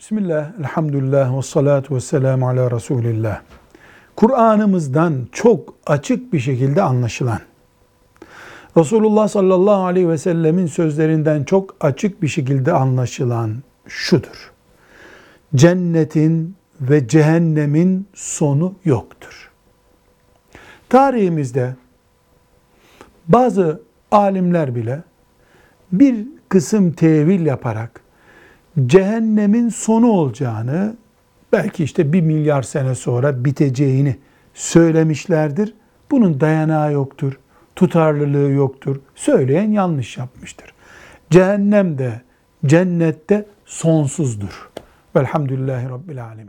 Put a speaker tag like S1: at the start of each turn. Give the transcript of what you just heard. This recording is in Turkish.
S1: Bismillah, elhamdülillah ve salatu ve selamu ala Resulillah. Kur'an'ımızdan çok açık bir şekilde anlaşılan, Resulullah sallallahu aleyhi ve sellemin sözlerinden çok açık bir şekilde anlaşılan şudur. Cennetin ve cehennemin sonu yoktur. Tarihimizde bazı alimler bile bir kısım tevil yaparak cehennemin sonu olacağını, belki işte bir milyar sene sonra biteceğini söylemişlerdir. Bunun dayanağı yoktur, tutarlılığı yoktur. Söyleyen yanlış yapmıştır. Cehennem de, cennette sonsuzdur. Velhamdülillahi Rabbil Alemin.